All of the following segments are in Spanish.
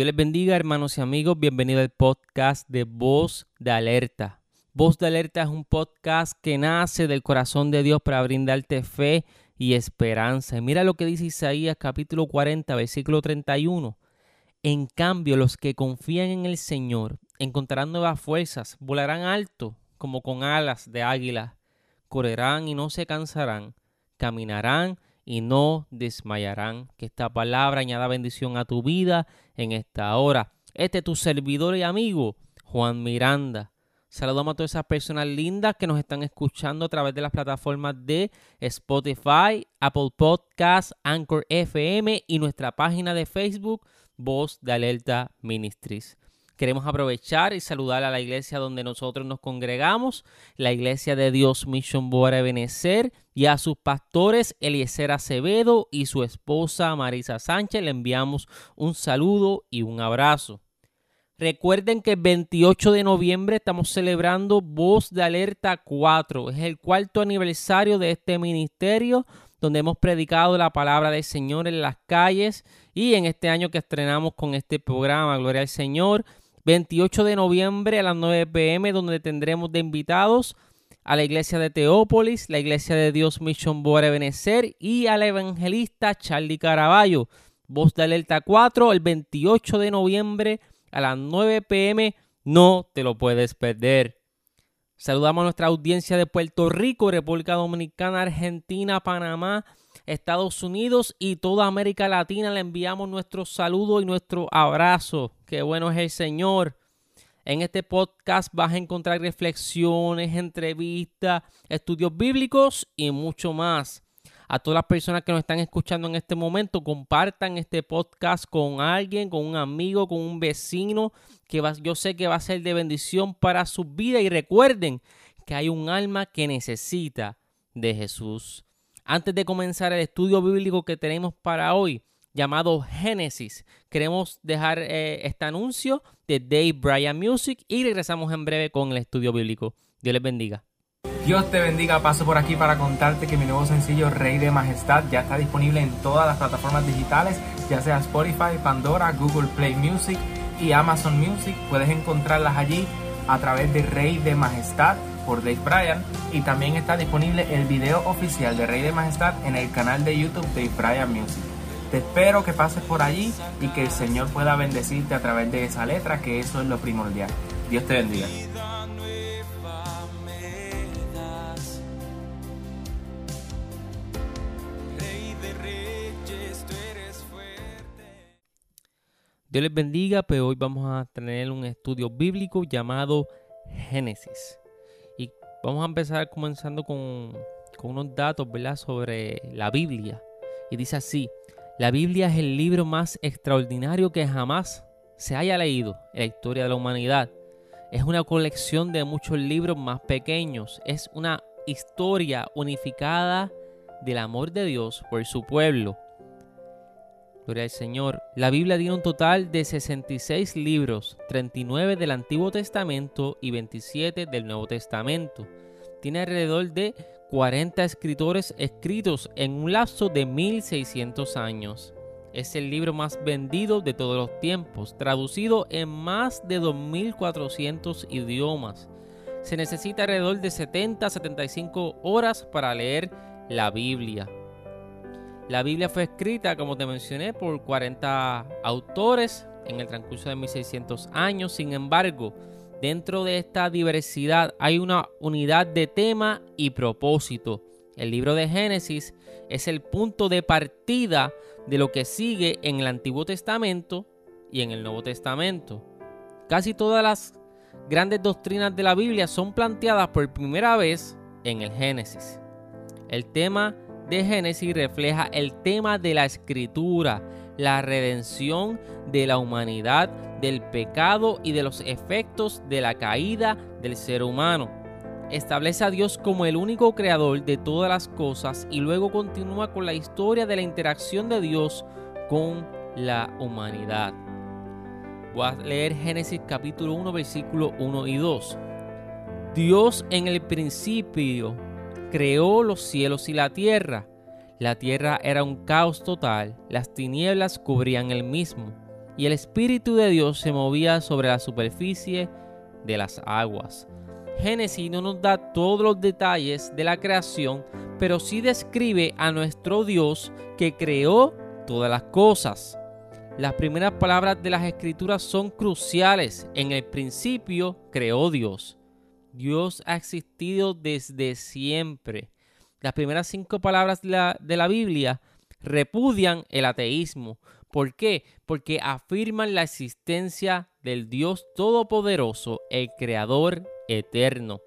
Dios les bendiga, hermanos y amigos. Bienvenido al podcast de Voz de Alerta. Voz de Alerta es un podcast que nace del corazón de Dios para brindarte fe y esperanza. Y mira lo que dice Isaías capítulo 40, versículo 31. En cambio, los que confían en el Señor encontrarán nuevas fuerzas, volarán alto como con alas de águila, correrán y no se cansarán, caminarán y no desmayarán. Que esta palabra añada bendición a tu vida en esta hora. Este es tu servidor y amigo, Juan Miranda. Saludamos a todas esas personas lindas que nos están escuchando a través de las plataformas de Spotify, Apple Podcasts, Anchor FM y nuestra página de Facebook, Voz de Alerta Ministries. Queremos aprovechar y saludar a la iglesia donde nosotros nos congregamos, la iglesia de Dios Mission Boa Benecer, y a sus pastores Eliezer Acevedo y su esposa Marisa Sánchez. Le enviamos un saludo y un abrazo. Recuerden que el 28 de noviembre estamos celebrando Voz de Alerta 4. Es el cuarto aniversario de este ministerio donde hemos predicado la palabra del Señor en las calles y en este año que estrenamos con este programa, Gloria al Señor, 28 de noviembre a las 9 pm, donde tendremos de invitados a la iglesia de Teópolis, la iglesia de Dios Mission Bore Benecer y al evangelista Charlie Caraballo. Voz de Alerta 4, el 28 de noviembre a las 9 pm. No te lo puedes perder. Saludamos a nuestra audiencia de Puerto Rico, República Dominicana, Argentina, Panamá, Estados Unidos y toda América Latina. Le enviamos nuestro saludo y nuestro abrazo. Qué bueno es el Señor. En este podcast vas a encontrar reflexiones, entrevistas, estudios bíblicos y mucho más. A todas las personas que nos están escuchando en este momento, compartan este podcast con alguien, con un amigo, con un vecino, que yo sé que va a ser de bendición para su vida. Y recuerden que hay un alma que necesita de Jesús. Antes de comenzar el estudio bíblico que tenemos para hoy, llamado Génesis, queremos dejar eh, este anuncio de Dave Bryan Music y regresamos en breve con el estudio bíblico. Dios les bendiga. Dios te bendiga, paso por aquí para contarte que mi nuevo sencillo Rey de Majestad ya está disponible en todas las plataformas digitales, ya sea Spotify, Pandora, Google Play Music y Amazon Music. Puedes encontrarlas allí a través de Rey de Majestad por Dave Bryan y también está disponible el video oficial de Rey de Majestad en el canal de YouTube de Bryan Music. Te espero que pases por allí y que el Señor pueda bendecirte a través de esa letra, que eso es lo primordial. Dios te bendiga. Dios les bendiga, pero hoy vamos a tener un estudio bíblico llamado Génesis. Vamos a empezar comenzando con, unos datos sobre la Biblia. Y dice así, la Biblia es el libro más extraordinario que jamás se haya leído en la historia de la humanidad. Es una colección de muchos libros más pequeños. Es una historia unificada del amor de Dios por su pueblo. Gloria al Señor. La Biblia tiene un total de 66 libros, 39 del Antiguo Testamento y 27 del Nuevo Testamento. Tiene alrededor de 40 escritores escritos en un lapso de 1600 años. Es el libro más vendido de todos los tiempos, traducido en más de 2400 idiomas. Se necesita alrededor de 70 a 75 horas para leer la Biblia. La Biblia fue escrita, como te mencioné, por 40 autores en el transcurso de 1600 años. Sin embargo, Dentro de esta diversidad hay una unidad de tema y propósito. El libro de Génesis es el punto de partida de lo que sigue en el Antiguo Testamento y en el Nuevo Testamento. Casi todas las grandes doctrinas de la Biblia son planteadas por primera vez en el Génesis. El tema de Génesis refleja el tema de la escritura, la redención de la humanidad del pecado y de los efectos de la caída del ser humano. Establece a Dios como el único creador de todas las cosas y luego continúa con la historia de la interacción de Dios con la humanidad. Voy a leer Génesis capítulo 1 versículo 1 y 2. Dios en el principio creó los cielos y la tierra. La tierra era un caos total, las tinieblas cubrían el mismo y el Espíritu de Dios se movía sobre la superficie de las aguas. Génesis no nos da todos los detalles de la creación, pero sí describe a nuestro Dios que creó todas las cosas. Las primeras palabras de las escrituras son cruciales. En el principio creó Dios. Dios ha existido desde siempre. Las primeras cinco palabras de la, de la Biblia repudian el ateísmo. ¿Por qué? Porque afirman la existencia del Dios Todopoderoso, el Creador eterno.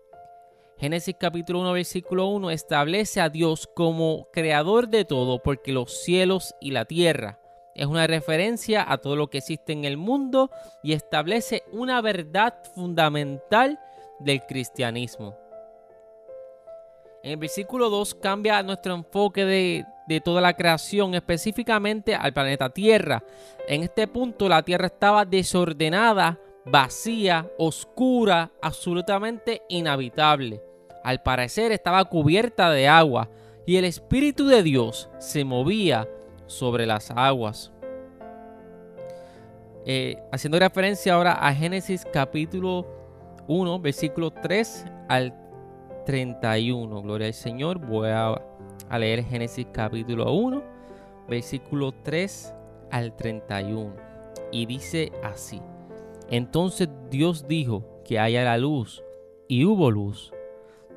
Génesis capítulo 1 versículo 1 establece a Dios como creador de todo porque los cielos y la tierra. Es una referencia a todo lo que existe en el mundo y establece una verdad fundamental del cristianismo. En el versículo 2 cambia nuestro enfoque de, de, toda la creación, específicamente al planeta Tierra. En este punto la Tierra estaba desordenada vacía, oscura, absolutamente inhabitable. Al parecer estaba cubierta de agua y el Espíritu de Dios se movía sobre las aguas. Eh, haciendo referencia ahora a Génesis capítulo 1, versículo 3 al 31. Gloria al Señor. Voy a, a leer Génesis capítulo 1, versículo 3 al 31. Y dice así. Entonces Dios dijo que haya la luz, y hubo luz.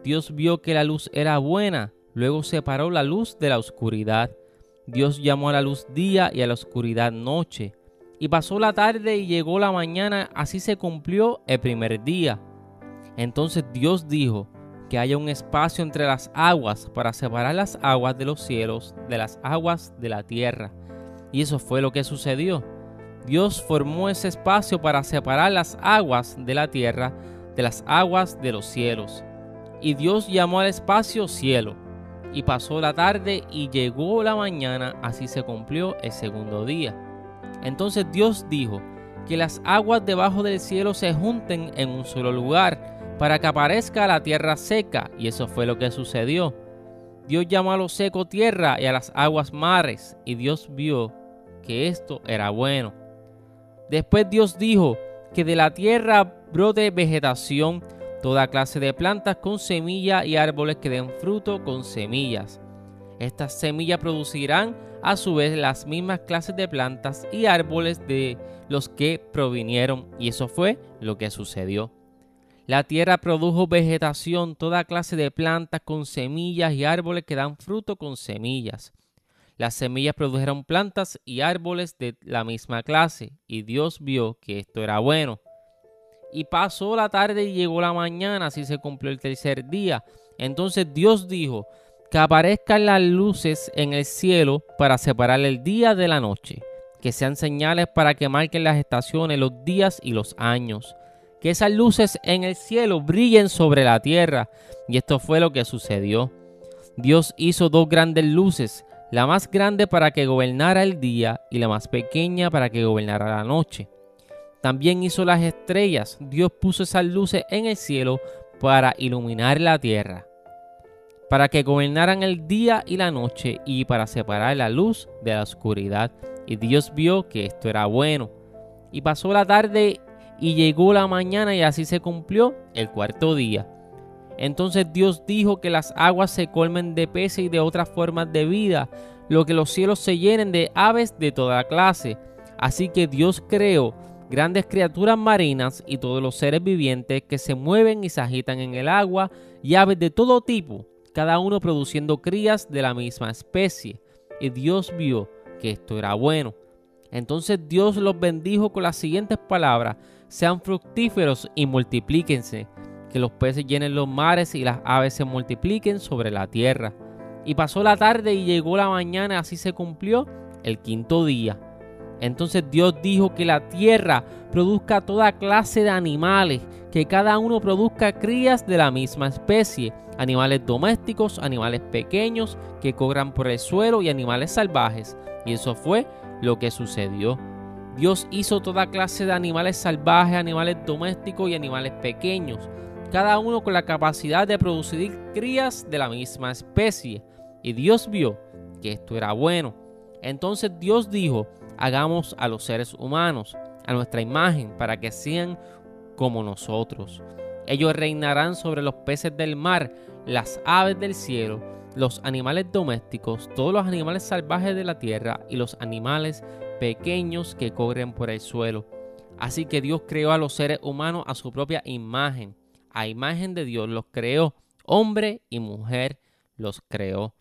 Dios vio que la luz era buena, luego separó la luz de la oscuridad. Dios llamó a la luz día y a la oscuridad noche. Y pasó la tarde y llegó la mañana, así se cumplió el primer día. Entonces Dios dijo que haya un espacio entre las aguas para separar las aguas de los cielos de las aguas de la tierra. Y eso fue lo que sucedió. Dios formó ese espacio para separar las aguas de la tierra de las aguas de los cielos. Y Dios llamó al espacio cielo. Y pasó la tarde y llegó la mañana, así se cumplió el segundo día. Entonces Dios dijo, que las aguas debajo del cielo se junten en un solo lugar, para que aparezca la tierra seca, y eso fue lo que sucedió. Dios llamó a lo seco tierra y a las aguas mares, y Dios vio que esto era bueno. Después Dios dijo que de la tierra brote vegetación, toda clase de plantas con semilla y árboles que den fruto con semillas. Estas semillas producirán a su vez las mismas clases de plantas y árboles de los que provinieron, y eso fue lo que sucedió. La tierra produjo vegetación, toda clase de plantas con semillas y árboles que dan fruto con semillas. Las semillas produjeron plantas y árboles de la misma clase, y Dios vio que esto era bueno. Y pasó la tarde y llegó la mañana, así se cumplió el tercer día. Entonces Dios dijo, que aparezcan las luces en el cielo para separar el día de la noche, que sean señales para que marquen las estaciones, los días y los años. Que esas luces en el cielo brillen sobre la tierra. Y esto fue lo que sucedió. Dios hizo dos grandes luces, la más grande para que gobernara el día y la más pequeña para que gobernara la noche. También hizo las estrellas. Dios puso esas luces en el cielo para iluminar la tierra, para que gobernaran el día y la noche y para separar la luz de la oscuridad. Y Dios vio que esto era bueno. Y pasó la tarde y llegó la mañana y así se cumplió el cuarto día. Entonces Dios dijo que las aguas se colmen de peces y de otras formas de vida, lo que los cielos se llenen de aves de toda clase. Así que Dios creó grandes criaturas marinas y todos los seres vivientes que se mueven y se agitan en el agua y aves de todo tipo, cada uno produciendo crías de la misma especie. Y Dios vio que esto era bueno. Entonces Dios los bendijo con las siguientes palabras, sean fructíferos y multiplíquense que los peces llenen los mares y las aves se multipliquen sobre la tierra. Y pasó la tarde y llegó la mañana, así se cumplió el quinto día. Entonces Dios dijo que la tierra produzca toda clase de animales, que cada uno produzca crías de la misma especie, animales domésticos, animales pequeños que cobran por el suelo y animales salvajes. Y eso fue lo que sucedió. Dios hizo toda clase de animales salvajes, animales domésticos y animales pequeños cada uno con la capacidad de producir crías de la misma especie. Y Dios vio que esto era bueno. Entonces Dios dijo, hagamos a los seres humanos, a nuestra imagen, para que sean como nosotros. Ellos reinarán sobre los peces del mar, las aves del cielo, los animales domésticos, todos los animales salvajes de la tierra y los animales pequeños que corren por el suelo. Así que Dios creó a los seres humanos a su propia imagen. A imagen de Dios los creó. Hombre y mujer los creó.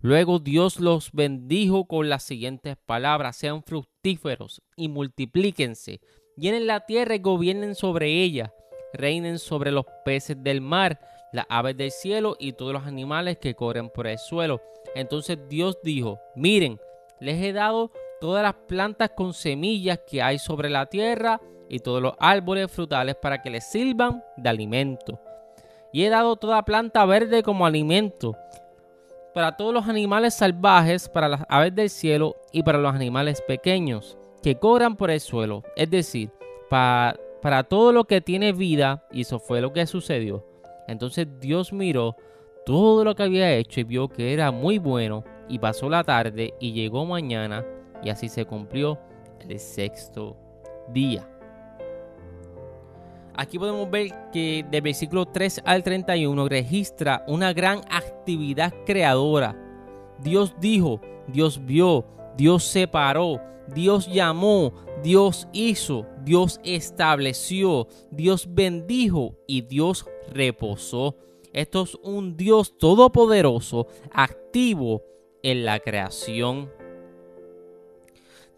Luego Dios los bendijo con las siguientes palabras, sean fructíferos y multiplíquense, llenen la tierra y gobiernen sobre ella, reinen sobre los peces del mar, las aves del cielo y todos los animales que corren por el suelo. Entonces Dios dijo, miren, les he dado todas las plantas con semillas que hay sobre la tierra y todos los árboles frutales para que les sirvan de alimento. Y he dado toda planta verde como alimento para todos los animales salvajes, para las aves del cielo y para los animales pequeños que cobran por el suelo. Es decir, para, para todo lo que tiene vida, y eso fue lo que sucedió. Entonces Dios miró todo lo que había hecho y vio que era muy bueno y pasó la tarde y llegó mañana y así se cumplió el sexto día. Aquí podemos ver que del versículo 3 al 31 registra una gran actividad creadora. Dios dijo, Dios vio, Dios separó, Dios llamó, Dios hizo, Dios estableció, Dios bendijo y Dios reposó. Esto es un Dios todopoderoso, activo en la creación.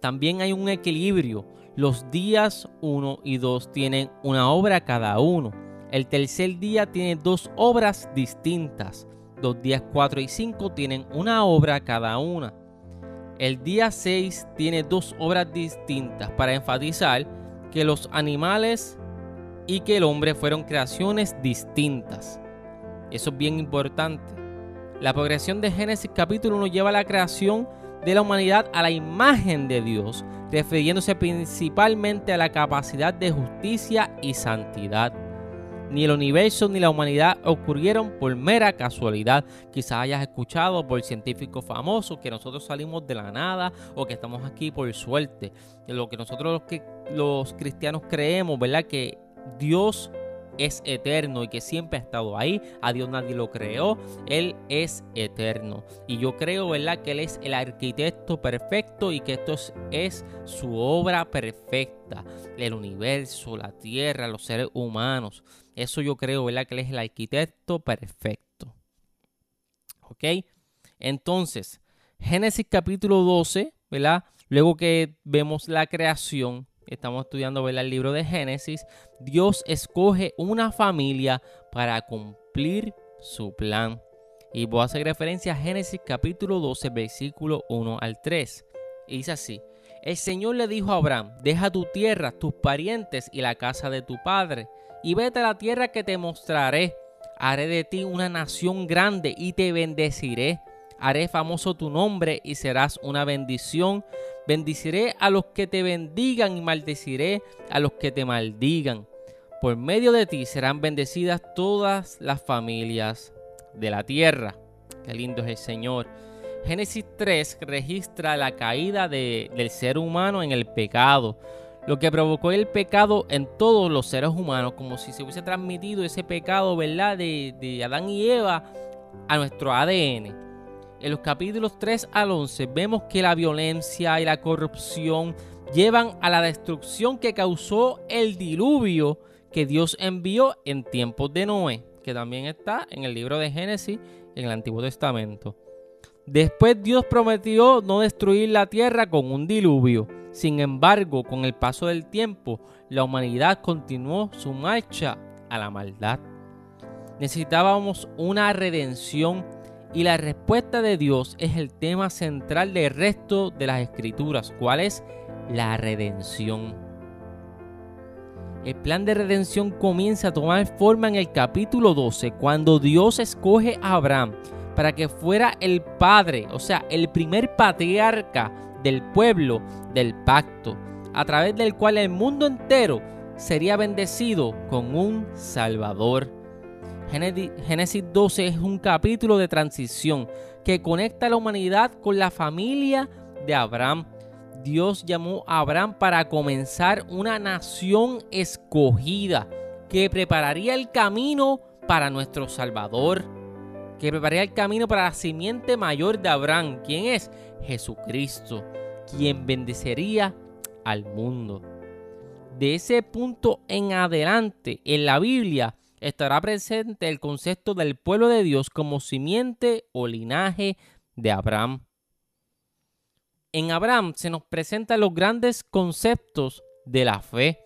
También hay un equilibrio. Los días 1 y 2 tienen una obra cada uno. El tercer día tiene dos obras distintas. Los días 4 y 5 tienen una obra cada una. El día 6 tiene dos obras distintas para enfatizar que los animales y que el hombre fueron creaciones distintas. Eso es bien importante. La progresión de Génesis capítulo 1 lleva a la creación de la humanidad a la imagen de Dios, refiriéndose principalmente a la capacidad de justicia y santidad. Ni el universo ni la humanidad ocurrieron por mera casualidad. Quizás hayas escuchado por científicos famosos que nosotros salimos de la nada o que estamos aquí por suerte. Lo que nosotros los, cristianos creemos, ¿verdad? Que Dios es eterno y que siempre ha estado ahí. A Dios nadie lo creó. Él es eterno. Y yo creo, ¿verdad? Que Él es el arquitecto perfecto y que esto es, su obra perfecta. El universo, la tierra, los seres humanos. Eso yo creo, ¿verdad? Que Él es el arquitecto perfecto. ¿Ok? Entonces, Génesis capítulo 12, ¿verdad? Luego que vemos la creación, estamos estudiando el libro de Génesis, Dios escoge una familia para cumplir su plan. Y voy a hacer referencia a Génesis capítulo 12, versículo 1 al 3. Y dice así, el Señor le dijo a Abraham, deja tu tierra, tus parientes y la casa de tu padre, y vete a la tierra que te mostraré. Haré de ti una nación grande y te bendeciré. Haré famoso tu nombre y serás una bendición. Bendiciré a los que te bendigan y maldeciré a los que te maldigan. Por medio de ti serán bendecidas todas las familias de la tierra. Qué lindo es el Señor. Génesis 3 registra la caída del ser humano en el pecado, lo que provocó el pecado en todos los seres humanos, como si se hubiese transmitido ese pecado, ¿verdad?, de, de Adán y Eva a nuestro ADN en los capítulos 3 al 11 vemos que la violencia y la corrupción llevan a la destrucción que causó el diluvio que Dios envió en tiempos de Noé, que también está en el libro de Génesis en el Antiguo Testamento. Después Dios prometió no destruir la tierra con un diluvio. Sin embargo, con el paso del tiempo, la humanidad continuó su marcha a la maldad. Necesitábamos una redención y la respuesta de Dios es el tema central del resto de las escrituras. ¿Cuál es? La redención. El plan de redención comienza a tomar forma en el capítulo 12, cuando Dios escoge a Abraham para que fuera el padre, o sea, el primer patriarca del pueblo del pacto, a través del cual el mundo entero sería bendecido con un Salvador. Génesis 12 es un capítulo de transición que conecta a la humanidad con la familia de Abraham. Dios llamó a Abraham para comenzar una nación escogida que prepararía el camino para nuestro Salvador, que prepararía el camino para la simiente mayor de Abraham, quien es Jesucristo, quien bendecería al mundo. De ese punto en adelante, en la Biblia, estará presente el concepto del pueblo de Dios como simiente o linaje de Abraham. En Abraham se nos presentan los grandes conceptos de la fe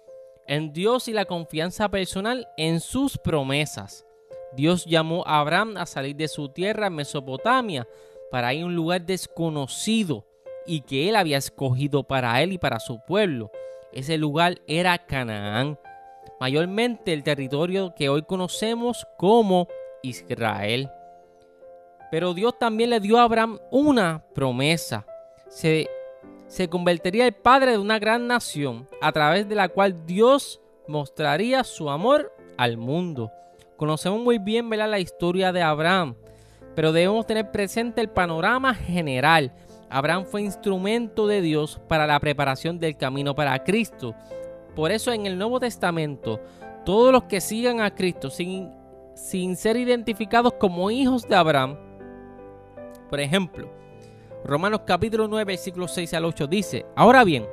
en Dios y la confianza personal en sus promesas. Dios llamó a Abraham a salir de su tierra Mesopotamia para ir a un lugar desconocido y que él había escogido para él y para su pueblo. Ese lugar era Canaán, mayormente el territorio que hoy conocemos como Israel. Pero Dios también le dio a Abraham una promesa. Se, se convertiría el padre de una gran nación a través de la cual Dios mostraría su amor al mundo. Conocemos muy bien la historia de Abraham, pero debemos tener presente el panorama general. Abraham fue instrumento de Dios para la preparación del camino para Cristo. Por eso en el Nuevo Testamento, todos los que sigan a Cristo sin, sin ser identificados como hijos de Abraham, por ejemplo, Romanos capítulo 9, versículo 6 al 8 dice, ahora bien,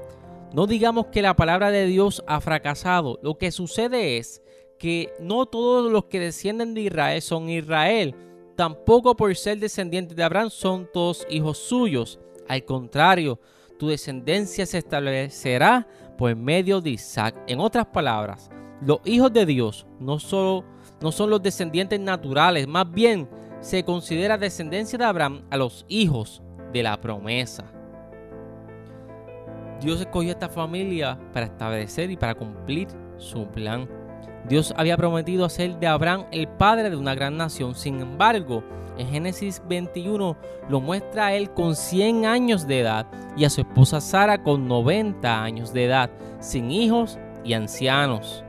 no digamos que la palabra de Dios ha fracasado, lo que sucede es no todos los que descienden de Israel son Israel, tampoco por ser descendientes de Abraham son todos hijos suyos, al contrario, tu descendencia se establecerá por medio de Isaac. En otras palabras, los hijos de Dios no, no son los descendientes naturales, más bien se considera descendencia de Abraham a los hijos de la promesa. Dios escogió esta familia para establecer y para cumplir su plan. Dios había prometido hacer de Abraham el padre de una gran nación. Sin embargo, en Génesis 21 lo muestra a él con 100 años de edad y a su esposa Sara con 90 años de edad, sin hijos y ancianos.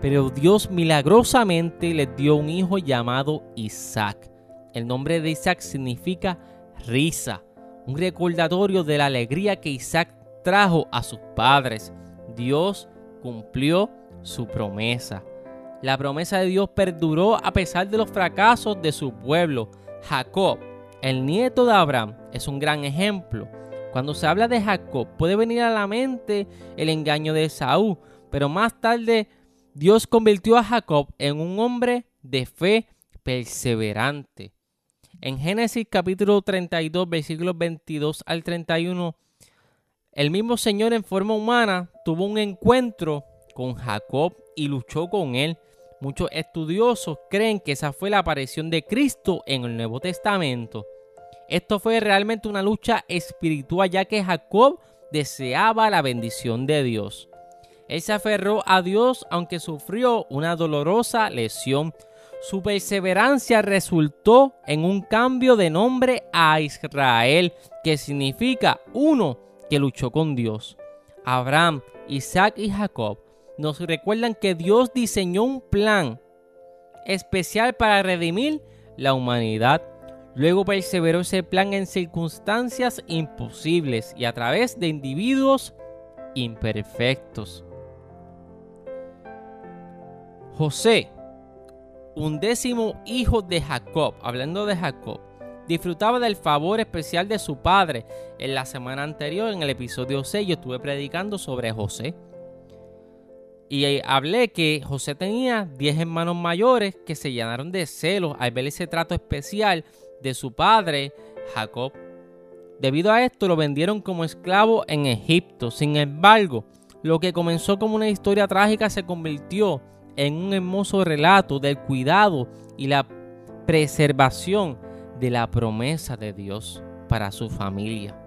Pero Dios milagrosamente les dio un hijo llamado Isaac. El nombre de Isaac significa risa, un recordatorio de la alegría que Isaac trajo a sus padres. Dios cumplió su promesa. La promesa de Dios perduró a pesar de los fracasos de su pueblo. Jacob, el nieto de Abraham, es un gran ejemplo. Cuando se habla de Jacob puede venir a la mente el engaño de Saúl, pero más tarde Dios convirtió a Jacob en un hombre de fe perseverante. En Génesis capítulo 32, versículos 22 al 31, el mismo Señor en forma humana tuvo un encuentro con Jacob y luchó con él. Muchos estudiosos creen que esa fue la aparición de Cristo en el Nuevo Testamento. Esto fue realmente una lucha espiritual ya que Jacob deseaba la bendición de Dios. Él se aferró a Dios aunque sufrió una dolorosa lesión. Su perseverancia resultó en un cambio de nombre a Israel, que significa uno que luchó con Dios. Abraham, Isaac y Jacob nos recuerdan que Dios diseñó un plan especial para redimir la humanidad. Luego perseveró ese plan en circunstancias imposibles y a través de individuos imperfectos. José, un décimo hijo de Jacob, hablando de Jacob, disfrutaba del favor especial de su padre. En la semana anterior, en el episodio 6, yo estuve predicando sobre José. Y hablé que José tenía 10 hermanos mayores que se llenaron de celos al ver ese trato especial de su padre Jacob. Debido a esto lo vendieron como esclavo en Egipto. Sin embargo, lo que comenzó como una historia trágica se convirtió en un hermoso relato del cuidado y la preservación de la promesa de Dios para su familia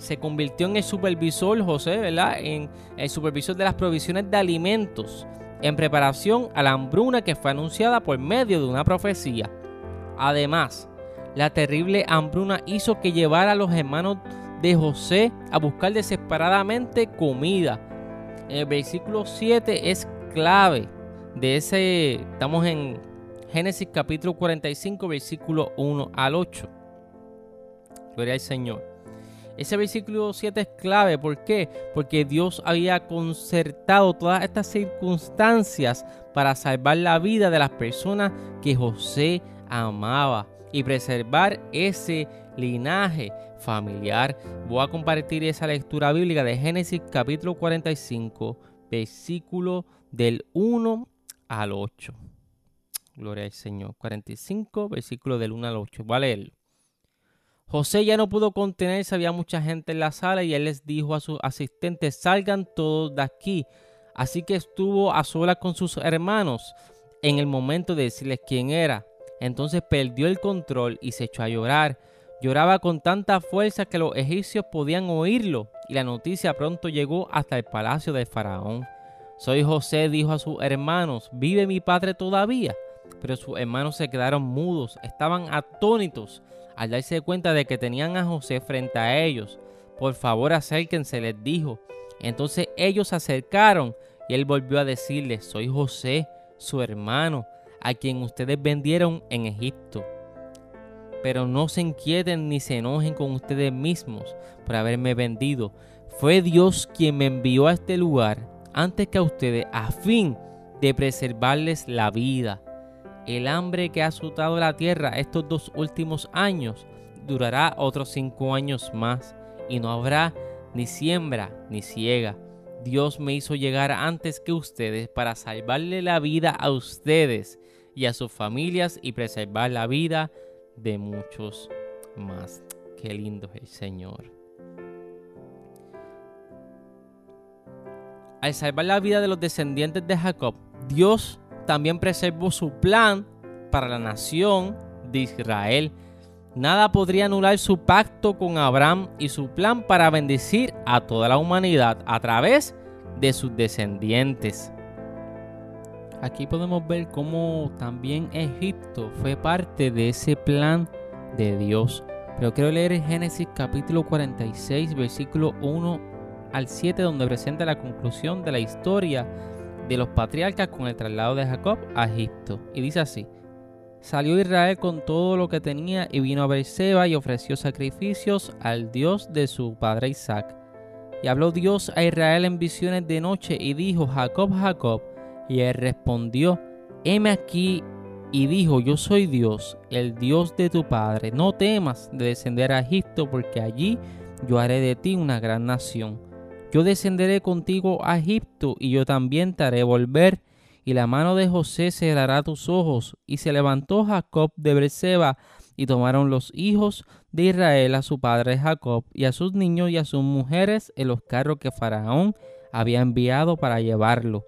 se convirtió en el supervisor, José, ¿verdad? En el supervisor de las provisiones de alimentos en preparación a la hambruna que fue anunciada por medio de una profecía. Además, la terrible hambruna hizo que llevara a los hermanos de José a buscar desesperadamente comida. El versículo 7 es clave de ese, estamos en Génesis capítulo 45, versículo 1 al 8. Gloria al Señor. Ese versículo 7 es clave, ¿por qué? Porque Dios había concertado todas estas circunstancias para salvar la vida de las personas que José amaba y preservar ese linaje familiar. Voy a compartir esa lectura bíblica de Génesis capítulo 45, versículo del 1 al 8. Gloria al Señor. 45, versículo del 1 al 8. Voy a leerlo. José ya no pudo contenerse, había mucha gente en la sala y él les dijo a sus asistentes, salgan todos de aquí. Así que estuvo a solas con sus hermanos en el momento de decirles quién era. Entonces perdió el control y se echó a llorar. Lloraba con tanta fuerza que los egipcios podían oírlo y la noticia pronto llegó hasta el palacio del faraón. Soy José, dijo a sus hermanos, ¿vive mi padre todavía? Pero sus hermanos se quedaron mudos, estaban atónitos al darse cuenta de que tenían a José frente a ellos. Por favor acérquense, les dijo. Entonces ellos se acercaron y él volvió a decirles, soy José, su hermano, a quien ustedes vendieron en Egipto. Pero no se inquieten ni se enojen con ustedes mismos por haberme vendido. Fue Dios quien me envió a este lugar antes que a ustedes a fin de preservarles la vida. El hambre que ha azotado la tierra estos dos últimos años durará otros cinco años más y no habrá ni siembra ni ciega. Dios me hizo llegar antes que ustedes para salvarle la vida a ustedes y a sus familias y preservar la vida de muchos más. Qué lindo es el Señor. Al salvar la vida de los descendientes de Jacob, Dios también preservó su plan para la nación de Israel. Nada podría anular su pacto con Abraham y su plan para bendecir a toda la humanidad a través de sus descendientes. Aquí podemos ver cómo también Egipto fue parte de ese plan de Dios. Pero quiero leer en Génesis capítulo 46, versículo 1 al 7, donde presenta la conclusión de la historia de los patriarcas con el traslado de Jacob a Egipto. Y dice así: Salió Israel con todo lo que tenía y vino a Beerseba y ofreció sacrificios al Dios de su padre Isaac. Y habló Dios a Israel en visiones de noche y dijo: Jacob, Jacob. Y él respondió: Heme aquí. Y dijo: Yo soy Dios, el Dios de tu padre. No temas de descender a Egipto, porque allí yo haré de ti una gran nación yo descenderé contigo a Egipto y yo también te haré volver. Y la mano de José cerrará tus ojos. Y se levantó Jacob de Berseba y tomaron los hijos de Israel a su padre Jacob y a sus niños y a sus mujeres en los carros que Faraón había enviado para llevarlo.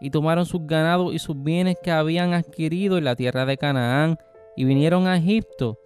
Y tomaron sus ganados y sus bienes que habían adquirido en la tierra de Canaán y vinieron a Egipto,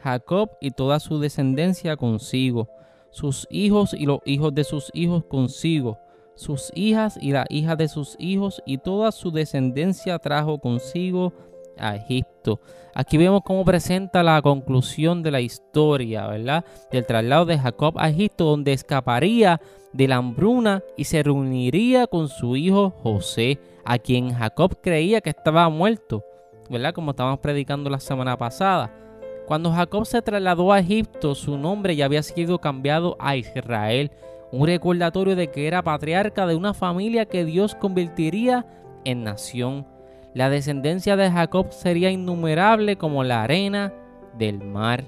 Jacob y toda su descendencia consigo sus hijos y los hijos de sus hijos consigo, sus hijas y las hijas de sus hijos y toda su descendencia trajo consigo a Egipto. Aquí vemos cómo presenta la conclusión de la historia, ¿verdad? Del traslado de Jacob a Egipto, donde escaparía de la hambruna y se reuniría con su hijo José, a quien Jacob creía que estaba muerto, ¿verdad? Como estábamos predicando la semana pasada. Cuando Jacob se trasladó a Egipto, su nombre ya había sido cambiado a Israel, un recordatorio de que era patriarca de una familia que Dios convertiría en nación. La descendencia de Jacob sería innumerable como la arena del mar.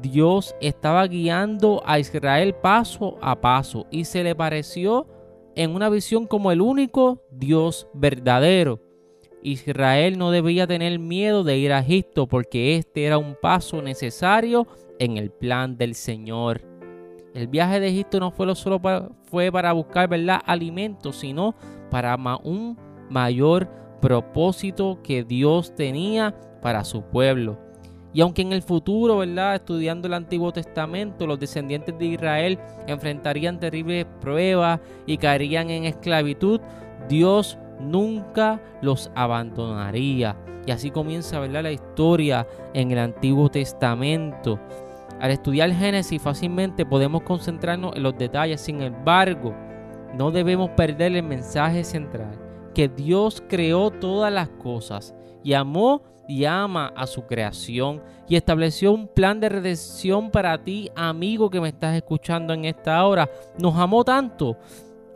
Dios estaba guiando a Israel paso a paso y se le pareció en una visión como el único Dios verdadero. Israel no debía tener miedo de ir a Egipto porque este era un paso necesario en el plan del Señor. El viaje de Egipto no fue solo para, fue para buscar ¿verdad? alimentos, sino para un mayor propósito que Dios tenía para su pueblo. Y aunque en el futuro, ¿verdad? Estudiando el Antiguo Testamento, los descendientes de Israel enfrentarían terribles pruebas y caerían en esclavitud, Dios nunca los abandonaría. Y así comienza ¿verdad? la historia en el Antiguo Testamento. Al estudiar Génesis fácilmente podemos concentrarnos en los detalles, sin embargo, no debemos perder el mensaje central, que Dios creó todas las cosas y amó y ama a su creación y estableció un plan de redención para ti, amigo que me estás escuchando en esta hora. Nos amó tanto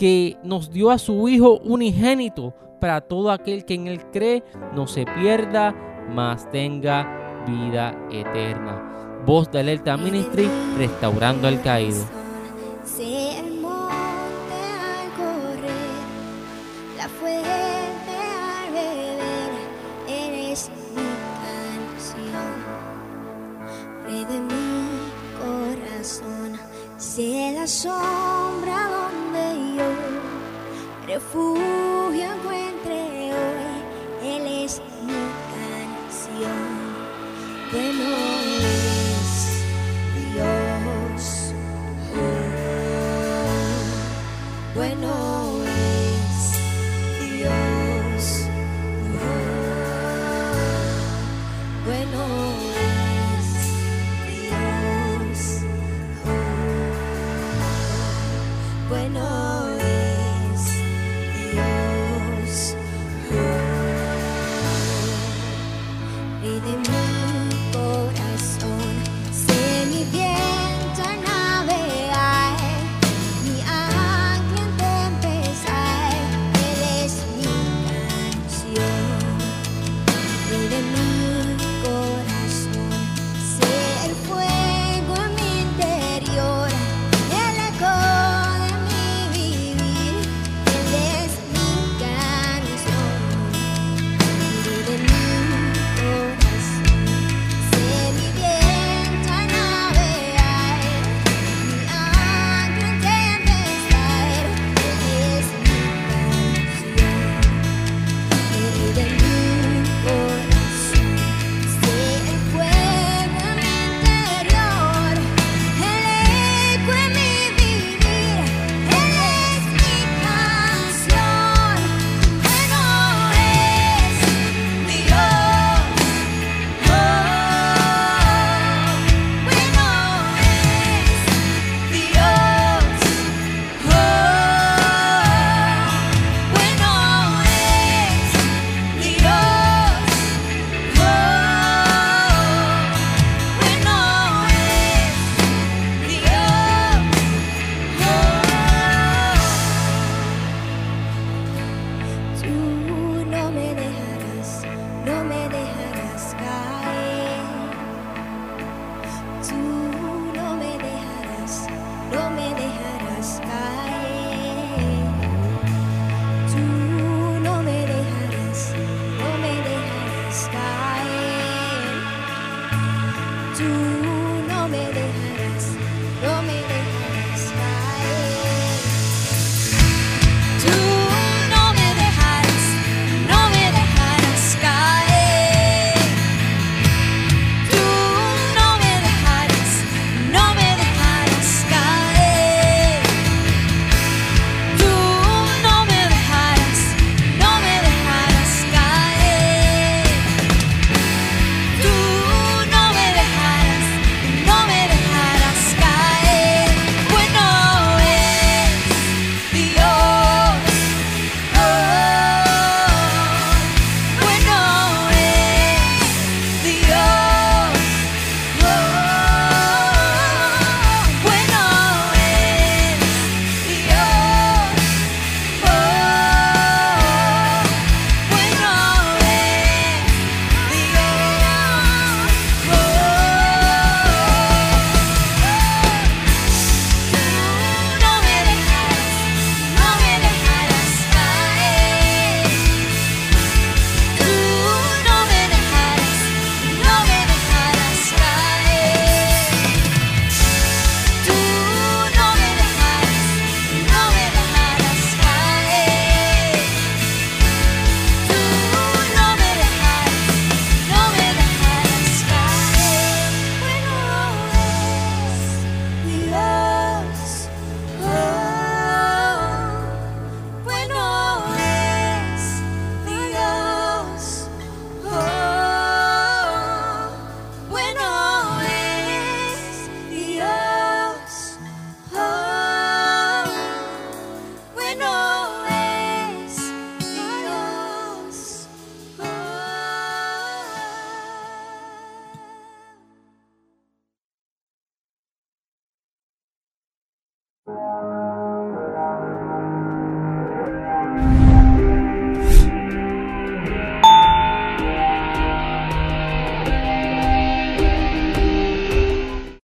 que nos dio a su Hijo unigénito para todo aquel que en él cree no se pierda, mas tenga vida eterna. Voz de Alerta Ministry, restaurando al caído. de la sombra donde refugio encuentre hoy, Él es mi canción, bueno es Dios, oh, bueno.